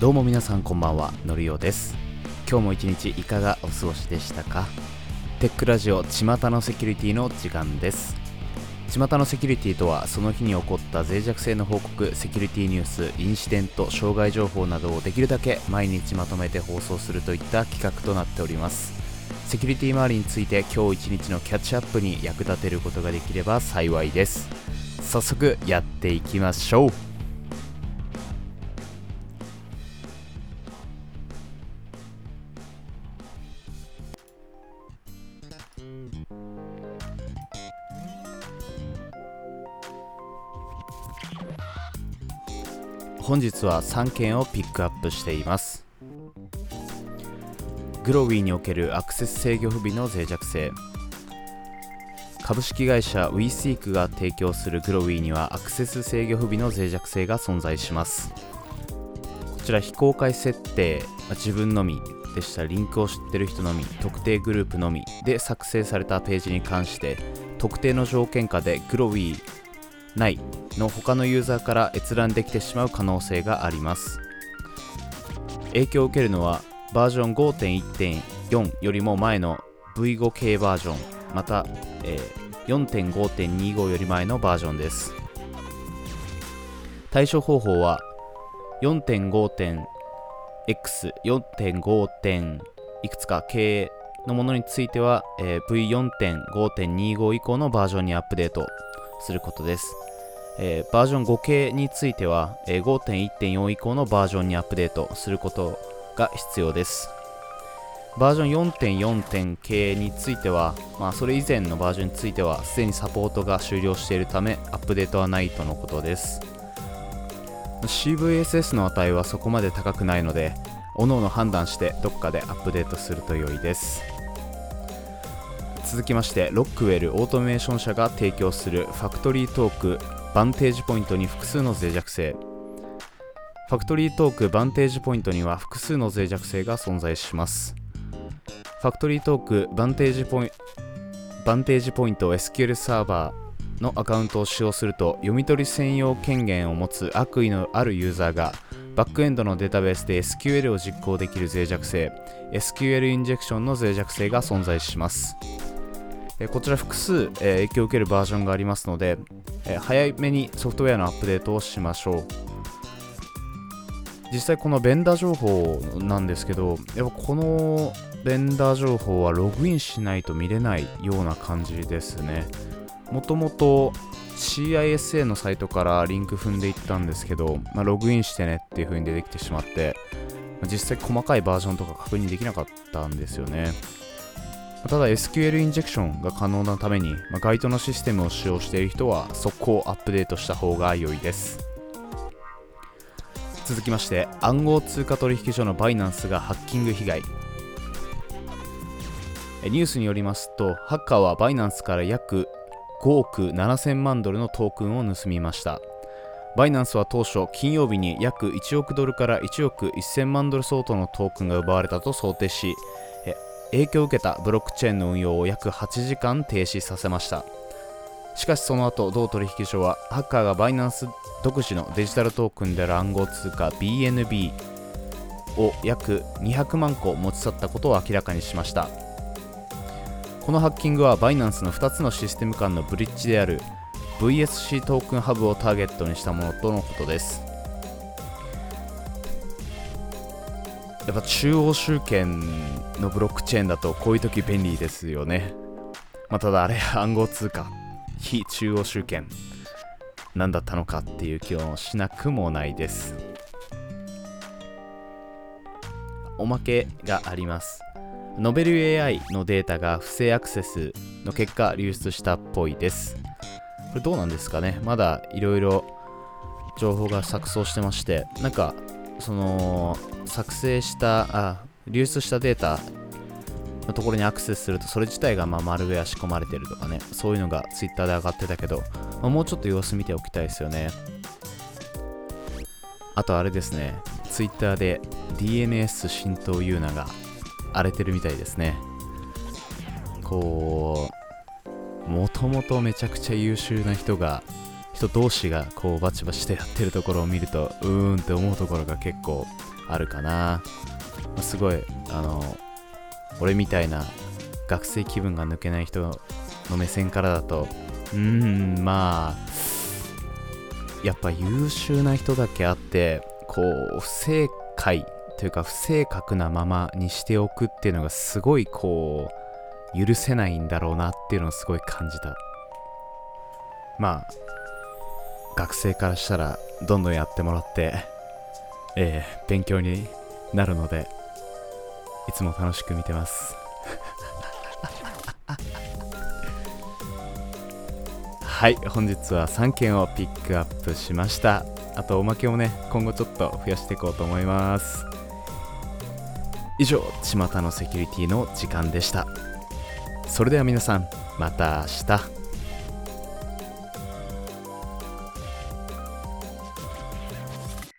どうも皆さんこんばんはのりおです。今日も一日いかがお過ごしでしたか？テックラジオ巷のセキュリティの時間です。巷のセキュリティとはその日に起こった脆弱性の報告セキュリティニュースインシデント障害情報などをできるだけ毎日まとめて放送するといった企画となっております。セキュリティ周りについて今日一日のキャッチアップに役立てることができれば幸いです。早速やっていきましょう。本日は3件をピックアップしています。グロウィーにおけるアクセス制御不備の脆弱性。株式会社 WeSeek が提供するグロウィーにはアクセス制御不備の脆弱性が存在します。こちら非公開設定自分のみでした。リンクを知ってる人のみ特定グループのみで作成されたページに関して特定の条件下でグロウィー内の他のユーザーから閲覧できてしまう可能性があります影響を受けるのはバージョン5.1.4よりも前の V5 系バージョンまた、えー、4.5.25より前のバージョンです対処方法は 4.5.x、4.5. いくつか系のものについては、えー、V4.5.25 以降のバージョンにアップデートすることです。えー、バージョン5系については、えー、5.1.4以降のバージョンにアップデートすることが必要です。バージョン4.4系については、まあ、それ以前のバージョンについては、すでにサポートが終了しているため、アップデートはないとのことです。CVSS の値はそこまで高くないので、各々判断してどっかでアップデートすると良いです。続きましてロックウェルオートメーション社が提供する FactoryTalk VantagePoint に複数の脆弱性。ファクトリートークバンテージポイントには複数の脆弱性が存在します。ファクトリートークバンテージポインバンテージポイント SQL サーバーのアカウントを使用すると読み取り専用権限を持つ悪意のあるユーザーがバックエンドのデータベースで SQL を実行できる脆弱性 SQL インジェクションの脆弱性が存在します。えこちら複数、え影響を受けるバージョンがありますので、え早めにソフトウェアのアップデートをしましょう。実際このベンダー情報なんですけどやっぱこのベンダー情報はログインしないと見れないような感じですね。もともと CISA のサイトからリンク踏んでいったんですけど、まあ、ログインしてねっていう風に出てきてしまって実際細かいバージョンとか確認できなかったんですよね。ただ SQL インジェクションが可能なために、まあ、該当のシステムを使用している人は速攻アップデートした方が良いです。続きまして暗号通貨取引所のバイナンスがハッキング被害。ニュースによりますとハッカーはバイナンスから約5億7000万ドルのトークンを盗みました。バイナンスは当初金曜日に約1億ドルから1億1000万ドル相当のトークンが奪われたと想定し影響を受けたブロックチェーンの運用を約8時間停止させました。しかしその後同取引所はハッカーがバイナンス独自のデジタルトークンである暗号通貨 BNB を約200万個持ち去ったことを明らかにしました。このハッキングはバイナンスの2つのシステム間のブリッジである VSC トークンハブをターゲットにしたものとのことです。やっぱ中央集権のブロックチェーンだとこういう時便利ですよね。まあ、ただあれ暗号通貨、非中央集権何だったのかっていう気はしなくもないです。おまけがあります。ノベル AI のデータが不正アクセスの結果流出したっぽいです。これどうなんですかねまだいろいろ情報が錯綜してまして、なんかその作成したあ流出したデータのところにアクセスするとそれ自体がまあマルウェア仕込まれてるとかねそういうのが Twitter で上がってたけど、まあ、もうちょっと様子見ておきたいですよね。あとあれですね Twitter で DNS 浸透ユーナが荒れてるみたいですね。こうもともとめちゃくちゃ優秀な人が人同士がこうバチバチとやってるところを見るとうーんって思うところが結構あるかな、まあ、すごいあの俺みたいな学生気分が抜けない人の目線からだとうーんまあやっぱ優秀な人だけあってこう不正解というか不正確なままにしておくっていうのがすごいこう許せないんだろうなっていうのをすごい感じた。まあ学生からしたらどんどんやってもらってえー、勉強になるのでいつも楽しく見てます。はい本日は3件をピックアップしました。あとおまけもね今後ちょっと増やしていこうと思います。以上巷のセキュリティの時間でした。それでは皆さんまた明日。